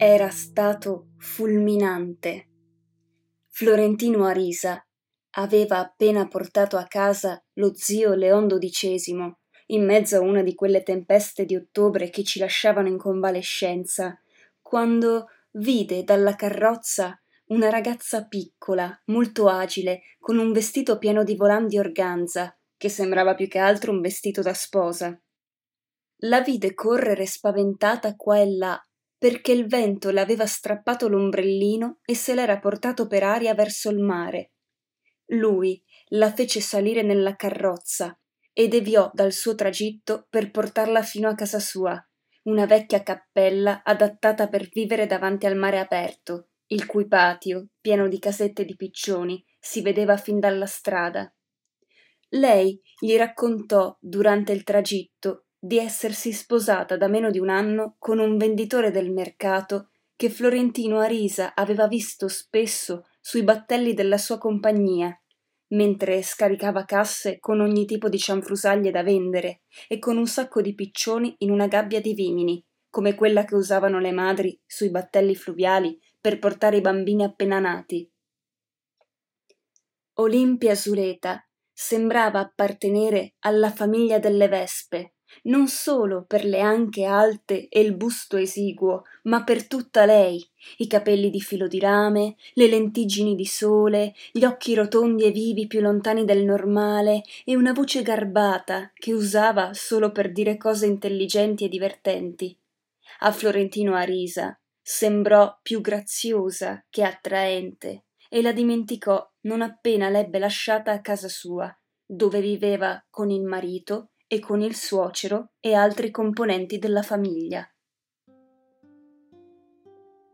era stato fulminante. Florentino Arisa aveva appena portato a casa lo zio Leon XII in mezzo a una di quelle tempeste di ottobre che ci lasciavano in convalescenza, quando vide dalla carrozza una ragazza piccola, molto agile, con un vestito pieno di volan di organza, che sembrava più che altro un vestito da sposa. La vide correre spaventata qua e là, perché il vento le aveva strappato l'ombrellino e se l'era portato per aria verso il mare. Lui la fece salire nella carrozza e deviò dal suo tragitto per portarla fino a casa sua, una vecchia cappella adattata per vivere davanti al mare aperto, il cui patio, pieno di casette di piccioni, si vedeva fin dalla strada. Lei gli raccontò durante il tragitto di essersi sposata da meno di un anno con un venditore del mercato che Florentino Arisa aveva visto spesso sui battelli della sua compagnia mentre scaricava casse con ogni tipo di cianfrusaglie da vendere e con un sacco di piccioni in una gabbia di vimini, come quella che usavano le madri sui battelli fluviali per portare i bambini appena nati. Olimpia Zuleta sembrava appartenere alla famiglia delle vespe, non solo per le anche alte e il busto esiguo, ma per tutta lei, i capelli di filo di rame, le lentiggini di sole, gli occhi rotondi e vivi più lontani del normale e una voce garbata che usava solo per dire cose intelligenti e divertenti. A Florentino Arisa sembrò più graziosa che attraente e la dimenticò non appena l'ebbe lasciata a casa sua, dove viveva con il marito e con il suocero e altri componenti della famiglia.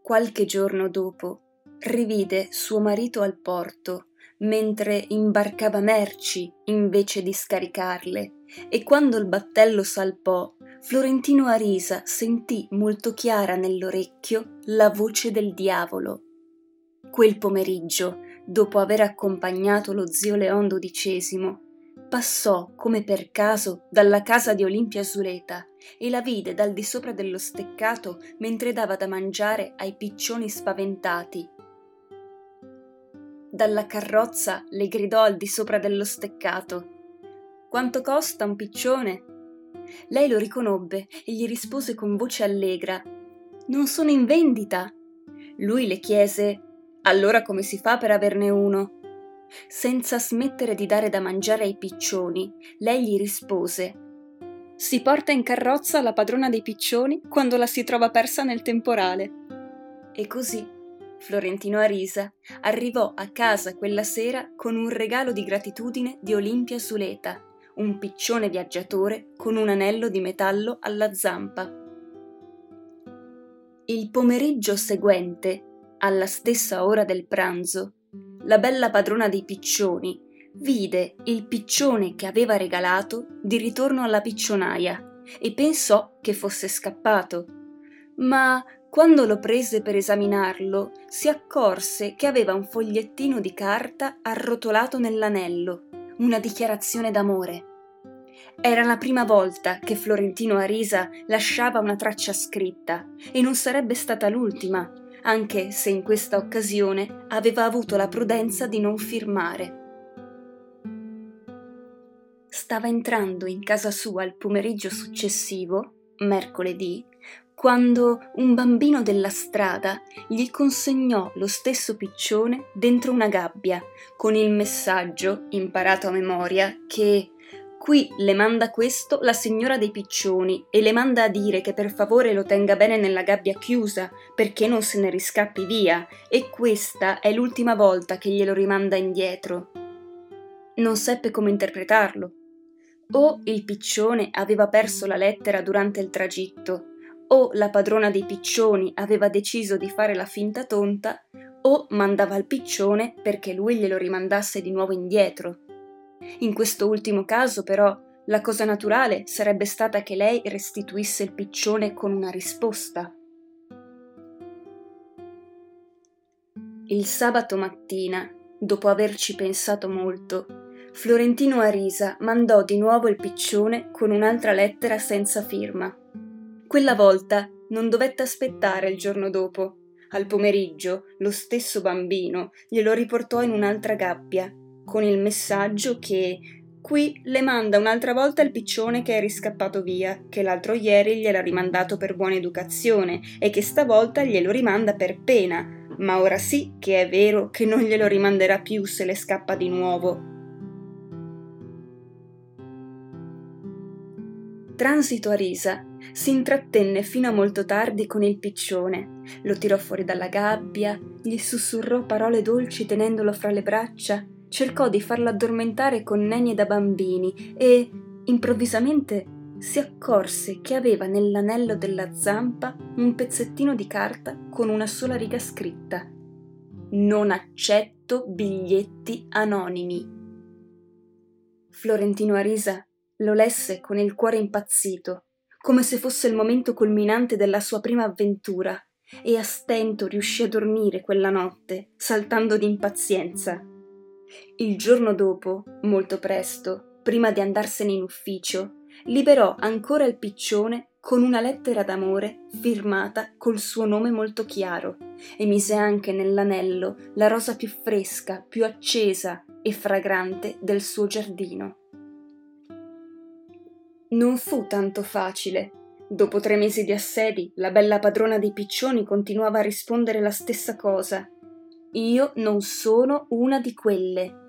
Qualche giorno dopo rivide suo marito al porto mentre imbarcava merci invece di scaricarle e quando il battello salpò Florentino Arisa sentì molto chiara nell'orecchio la voce del diavolo. Quel pomeriggio, dopo aver accompagnato lo zio Leon XII, passò come per caso dalla casa di Olimpia Zuleta e la vide dal di sopra dello steccato mentre dava da mangiare ai piccioni spaventati. Dalla carrozza le gridò al di sopra dello steccato Quanto costa un piccione? Lei lo riconobbe e gli rispose con voce allegra Non sono in vendita. Lui le chiese Allora come si fa per averne uno? Senza smettere di dare da mangiare ai piccioni, lei gli rispose Si porta in carrozza la padrona dei piccioni quando la si trova persa nel temporale. E così Florentino Arisa arrivò a casa quella sera con un regalo di gratitudine di Olimpia Suleta, un piccione viaggiatore con un anello di metallo alla zampa. Il pomeriggio seguente, alla stessa ora del pranzo, la bella padrona dei piccioni vide il piccione che aveva regalato di ritorno alla piccionaia e pensò che fosse scappato. Ma quando lo prese per esaminarlo, si accorse che aveva un fogliettino di carta arrotolato nell'anello, una dichiarazione d'amore. Era la prima volta che Florentino Arisa lasciava una traccia scritta e non sarebbe stata l'ultima, anche se in questa occasione aveva avuto la prudenza di non firmare. Stava entrando in casa sua il pomeriggio successivo, mercoledì, quando un bambino della strada gli consegnò lo stesso piccione dentro una gabbia, con il messaggio, imparato a memoria, che Qui le manda questo la signora dei piccioni e le manda a dire che per favore lo tenga bene nella gabbia chiusa perché non se ne riscappi via e questa è l'ultima volta che glielo rimanda indietro. Non seppe come interpretarlo. O il piccione aveva perso la lettera durante il tragitto, o la padrona dei piccioni aveva deciso di fare la finta tonta, o mandava al piccione perché lui glielo rimandasse di nuovo indietro. In questo ultimo caso, però, la cosa naturale sarebbe stata che lei restituisse il piccione con una risposta. Il sabato mattina, dopo averci pensato molto, Florentino Arisa mandò di nuovo il piccione con un'altra lettera senza firma. Quella volta non dovette aspettare il giorno dopo. Al pomeriggio lo stesso bambino glielo riportò in un'altra gabbia, con il messaggio che qui le manda un'altra volta il piccione che è riscappato via, che l'altro ieri gliel'ha rimandato per buona educazione e che stavolta glielo rimanda per pena, ma ora sì che è vero che non glielo rimanderà più se le scappa di nuovo. Transito a risa si intrattenne fino a molto tardi con il piccione, lo tirò fuori dalla gabbia, gli sussurrò parole dolci tenendolo fra le braccia, cercò di farlo addormentare con nenie da bambini e, improvvisamente, si accorse che aveva nell'anello della zampa un pezzettino di carta con una sola riga scritta. Non accetto biglietti anonimi. Florentino Arisa lo lesse con il cuore impazzito, come se fosse il momento culminante della sua prima avventura, e a stento riuscì a dormire quella notte, saltando d'impazienza. Il giorno dopo, molto presto, prima di andarsene in ufficio, liberò ancora il piccione con una lettera d'amore firmata col suo nome molto chiaro e mise anche nell'anello la rosa più fresca, più accesa e fragrante del suo giardino. Non fu tanto facile. Dopo tre mesi di assedi, la bella padrona dei piccioni continuava a rispondere la stessa cosa. Io non sono una di quelle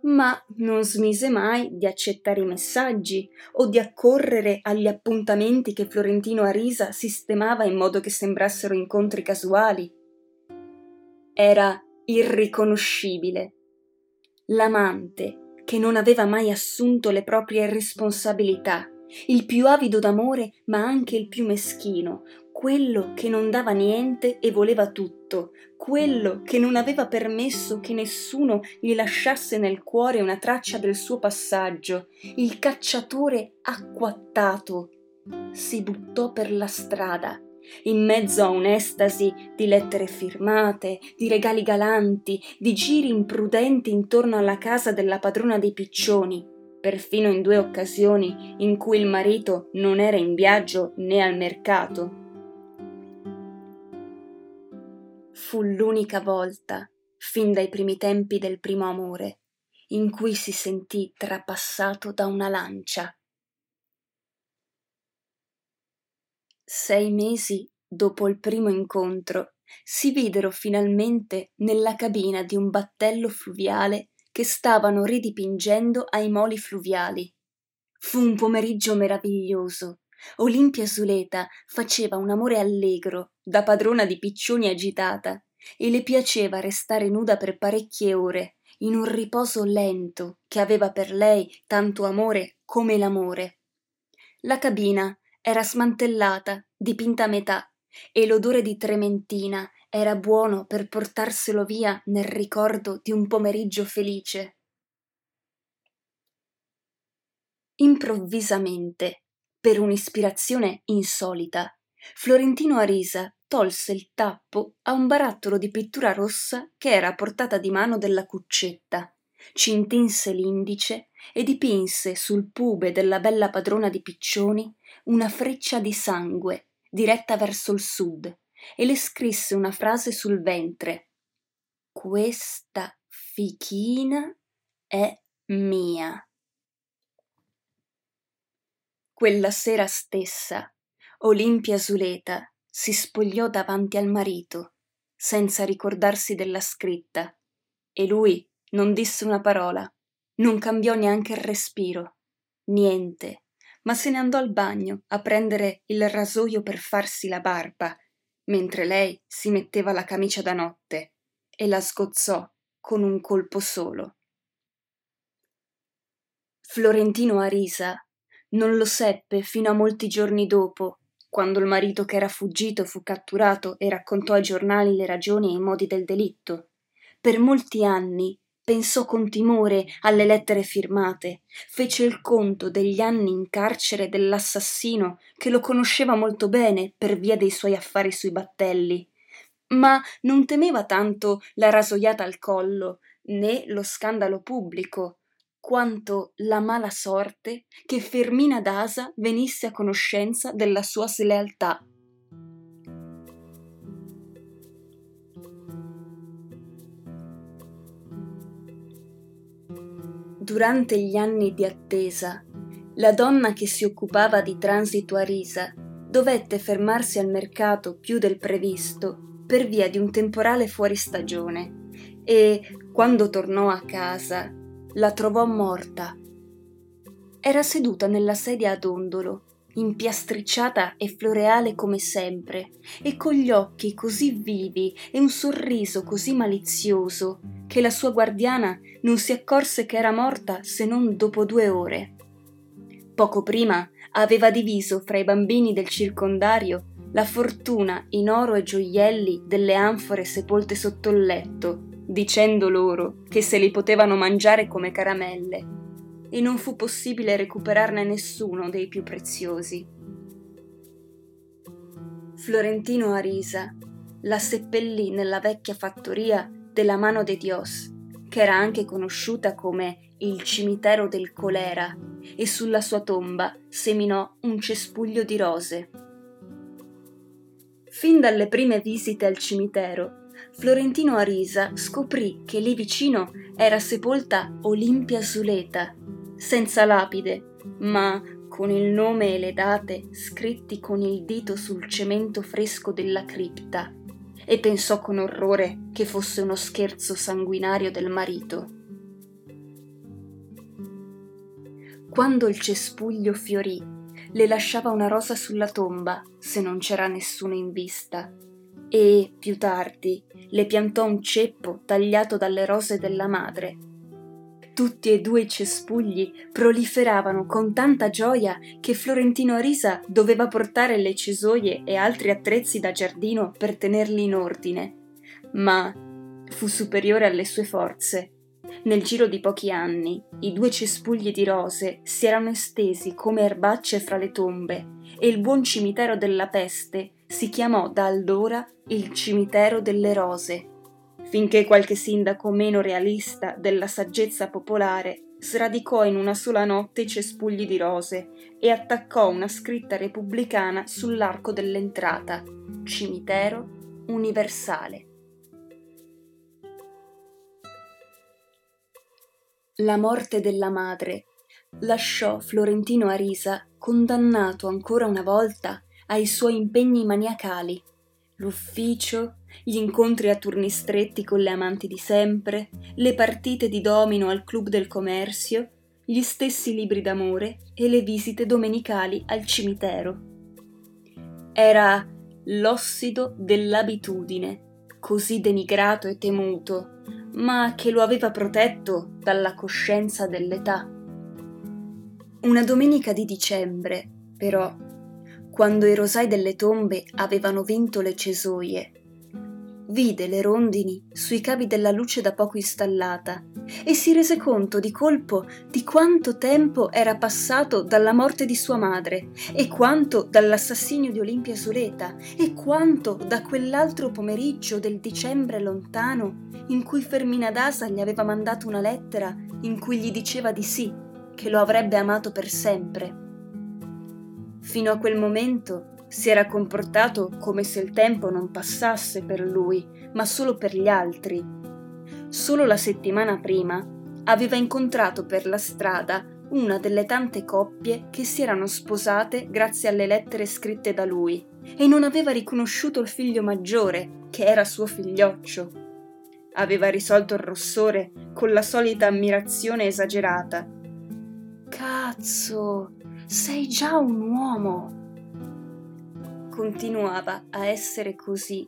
ma non smise mai di accettare i messaggi o di accorrere agli appuntamenti che Florentino Arisa sistemava in modo che sembrassero incontri casuali. Era irriconoscibile. L'amante che non aveva mai assunto le proprie responsabilità, il più avido d'amore ma anche il più meschino, quello che non dava niente e voleva tutto, quello che non aveva permesso che nessuno gli lasciasse nel cuore una traccia del suo passaggio, il cacciatore acquattato. Si buttò per la strada, in mezzo a un'estasi di lettere firmate, di regali galanti, di giri imprudenti intorno alla casa della padrona dei piccioni, perfino in due occasioni in cui il marito non era in viaggio né al mercato fu l'unica volta, fin dai primi tempi del primo amore, in cui si sentì trapassato da una lancia. Sei mesi dopo il primo incontro si videro finalmente nella cabina di un battello fluviale che stavano ridipingendo ai moli fluviali. Fu un pomeriggio meraviglioso. Olimpia Zuleta faceva un amore allegro da padrona di piccioni agitata, e le piaceva restare nuda per parecchie ore, in un riposo lento che aveva per lei tanto amore come l'amore. La cabina era smantellata, dipinta a metà, e l'odore di trementina era buono per portarselo via nel ricordo di un pomeriggio felice. Improvvisamente, per un'ispirazione insolita, Florentino Arisa tolse il tappo a un barattolo di pittura rossa che era a portata di mano della cuccetta, ci intinse l'indice e dipinse sul pube della bella padrona di piccioni una freccia di sangue diretta verso il sud e le scrisse una frase sul ventre. Questa fichina è mia. Quella sera stessa, Olimpia Zuleta si spogliò davanti al marito, senza ricordarsi della scritta, e lui non disse una parola, non cambiò neanche il respiro, niente, ma se ne andò al bagno a prendere il rasoio per farsi la barba, mentre lei si metteva la camicia da notte e la sgozzò con un colpo solo. Florentino Arisa non lo seppe fino a molti giorni dopo quando il marito che era fuggito fu catturato e raccontò ai giornali le ragioni e i modi del delitto. Per molti anni pensò con timore alle lettere firmate, fece il conto degli anni in carcere dell'assassino che lo conosceva molto bene per via dei suoi affari sui battelli. Ma non temeva tanto la rasoiata al collo, né lo scandalo pubblico, quanto la mala sorte che Fermina Dasa venisse a conoscenza della sua slealtà. Durante gli anni di attesa, la donna che si occupava di transito a Risa dovette fermarsi al mercato più del previsto per via di un temporale fuori stagione e, quando tornò a casa, la trovò morta. Era seduta nella sedia ad ondolo, impiastricciata e floreale come sempre, e con gli occhi così vivi e un sorriso così malizioso che la sua guardiana non si accorse che era morta se non dopo due ore. Poco prima aveva diviso fra i bambini del circondario la fortuna in oro e gioielli delle anfore sepolte sotto il letto, dicendo loro che se li potevano mangiare come caramelle e non fu possibile recuperarne nessuno dei più preziosi. Florentino Arisa la seppellì nella vecchia fattoria della Mano de Dios, che era anche conosciuta come il cimitero del colera, e sulla sua tomba seminò un cespuglio di rose. Fin dalle prime visite al cimitero, Florentino Arisa scoprì che lì vicino era sepolta Olimpia Zuleta, senza lapide, ma con il nome e le date scritti con il dito sul cemento fresco della cripta, e pensò con orrore che fosse uno scherzo sanguinario del marito. Quando il cespuglio fiorì, le lasciava una rosa sulla tomba, se non c'era nessuno in vista, e, più tardi, le piantò un ceppo tagliato dalle rose della madre, tutti e due i cespugli proliferavano con tanta gioia che Florentino Arisa doveva portare le cesoie e altri attrezzi da giardino per tenerli in ordine. Ma fu superiore alle sue forze. Nel giro di pochi anni i due cespugli di rose si erano estesi come erbacce fra le tombe e il buon cimitero della peste si chiamò da allora il cimitero delle rose finché qualche sindaco meno realista della saggezza popolare sradicò in una sola notte i cespugli di rose e attaccò una scritta repubblicana sull'arco dell'entrata Cimitero Universale. La morte della madre lasciò Florentino Arisa condannato ancora una volta ai suoi impegni maniacali l'ufficio, gli incontri a turni stretti con le amanti di sempre, le partite di domino al club del commercio, gli stessi libri d'amore e le visite domenicali al cimitero. Era l'ossido dell'abitudine, così denigrato e temuto, ma che lo aveva protetto dalla coscienza dell'età. Una domenica di dicembre, però, quando i rosai delle tombe avevano vinto le cesoie. Vide le rondini sui cavi della luce da poco installata e si rese conto di colpo di quanto tempo era passato dalla morte di sua madre e quanto dall'assassinio di Olimpia Sureta e quanto da quell'altro pomeriggio del dicembre lontano in cui Fermina Dasa gli aveva mandato una lettera in cui gli diceva di sì, che lo avrebbe amato per sempre Fino a quel momento si era comportato come se il tempo non passasse per lui, ma solo per gli altri. Solo la settimana prima aveva incontrato per la strada una delle tante coppie che si erano sposate grazie alle lettere scritte da lui e non aveva riconosciuto il figlio maggiore, che era suo figlioccio. Aveva risolto il rossore con la solita ammirazione esagerata. Cazzo, sei già un uomo. Continuava a essere così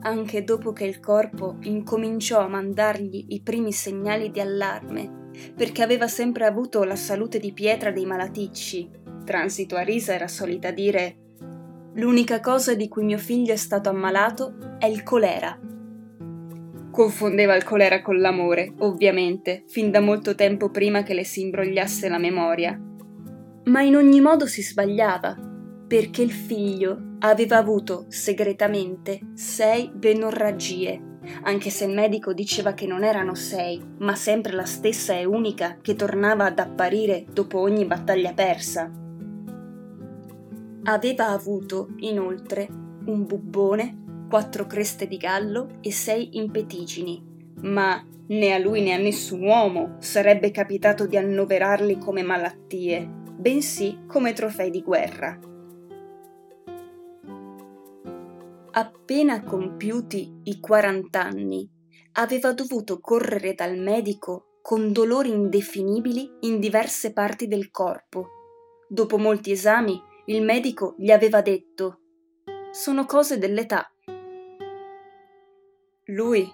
anche dopo che il corpo incominciò a mandargli i primi segnali di allarme, perché aveva sempre avuto la salute di pietra dei malaticci. Transito a risa era solita dire L'unica cosa di cui mio figlio è stato ammalato è il colera. Confondeva il colera con l'amore, ovviamente, fin da molto tempo prima che le si imbrogliasse la memoria, ma in ogni modo si sbagliava, perché il figlio aveva avuto segretamente sei benorragie, anche se il medico diceva che non erano sei, ma sempre la stessa e unica che tornava ad apparire dopo ogni battaglia persa. Aveva avuto, inoltre, un bubbone, quattro creste di gallo e sei impetigini, ma né a lui né a nessun uomo sarebbe capitato di annoverarli come malattie, bensì come trofei di guerra. Appena compiuti i 40 anni, aveva dovuto correre dal medico con dolori indefinibili in diverse parti del corpo. Dopo molti esami, il medico gli aveva detto sono cose dell'età. Lui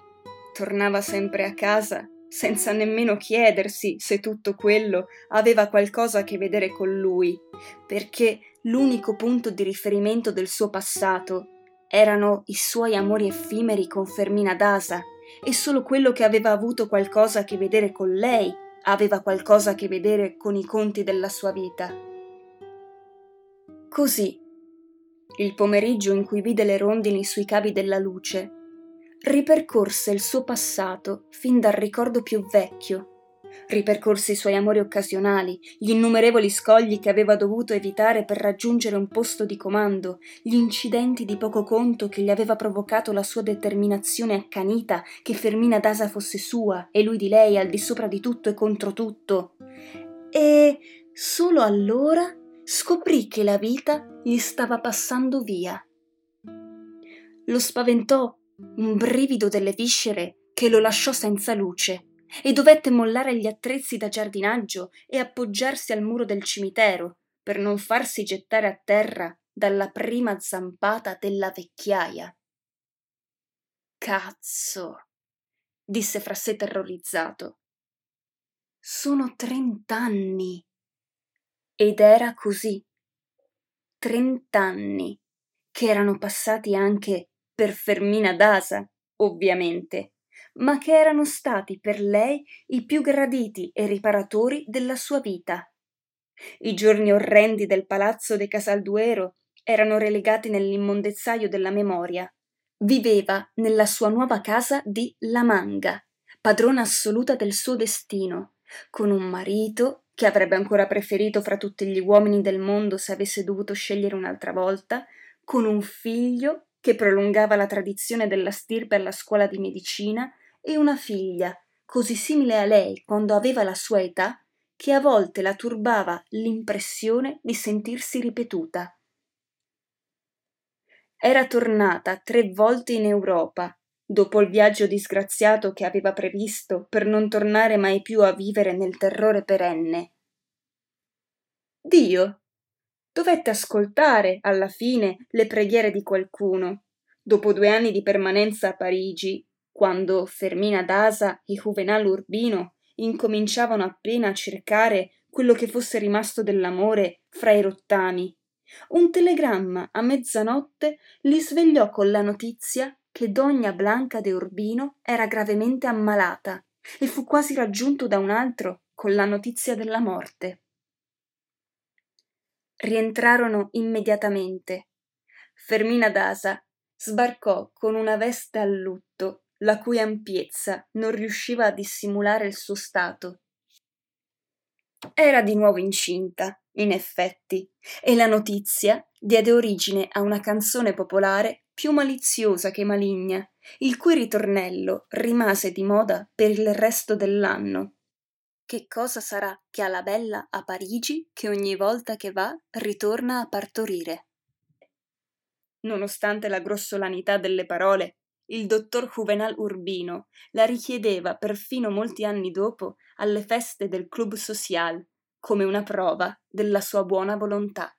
tornava sempre a casa senza nemmeno chiedersi se tutto quello aveva qualcosa a che vedere con lui, perché l'unico punto di riferimento del suo passato erano i suoi amori effimeri con Fermina Dasa e solo quello che aveva avuto qualcosa a che vedere con lei aveva qualcosa a che vedere con i conti della sua vita. Così, il pomeriggio in cui vide le rondini sui cavi della luce, ripercorse il suo passato fin dal ricordo più vecchio. Ripercorse i suoi amori occasionali, gli innumerevoli scogli che aveva dovuto evitare per raggiungere un posto di comando, gli incidenti di poco conto che gli aveva provocato la sua determinazione accanita che Fermina Dasa fosse sua e lui di lei al di sopra di tutto e contro tutto. E solo allora scoprì che la vita gli stava passando via. Lo spaventò un brivido delle viscere che lo lasciò senza luce e dovette mollare gli attrezzi da giardinaggio e appoggiarsi al muro del cimitero per non farsi gettare a terra dalla prima zampata della vecchiaia. Cazzo, disse fra sé terrorizzato. Sono trent'anni. Ed era così. Trent'anni che erano passati anche per Fermina Dasa, ovviamente, ma che erano stati per lei i più graditi e riparatori della sua vita. I giorni orrendi del palazzo de Casalduero erano relegati nell'immondezzaio della memoria. Viveva nella sua nuova casa di La Manga, padrona assoluta del suo destino, con un marito che avrebbe ancora preferito fra tutti gli uomini del mondo se avesse dovuto scegliere un'altra volta, con un figlio che prolungava la tradizione della stirpe alla scuola di medicina e una figlia, così simile a lei quando aveva la sua età, che a volte la turbava l'impressione di sentirsi ripetuta. Era tornata tre volte in Europa dopo il viaggio disgraziato che aveva previsto per non tornare mai più a vivere nel terrore perenne. Dio dovette ascoltare alla fine le preghiere di qualcuno. Dopo due anni di permanenza a Parigi, quando Fermina Dasa e Juvenal Urbino incominciavano appena a cercare quello che fosse rimasto dell'amore fra i rottami, un telegramma a mezzanotte li svegliò con la notizia che Dogna Blanca de Urbino era gravemente ammalata e fu quasi raggiunto da un altro con la notizia della morte. Rientrarono immediatamente. Fermina Dasa sbarcò con una veste a lutto, la cui ampiezza non riusciva a dissimulare il suo stato. Era di nuovo incinta, in effetti, e la notizia diede origine a una canzone popolare più maliziosa che maligna, il cui ritornello rimase di moda per il resto dell'anno. Che cosa sarà che ha la bella a Parigi che ogni volta che va ritorna a partorire? Nonostante la grossolanità delle parole, il dottor Juvenal Urbino la richiedeva perfino molti anni dopo alle feste del Club Social come una prova della sua buona volontà.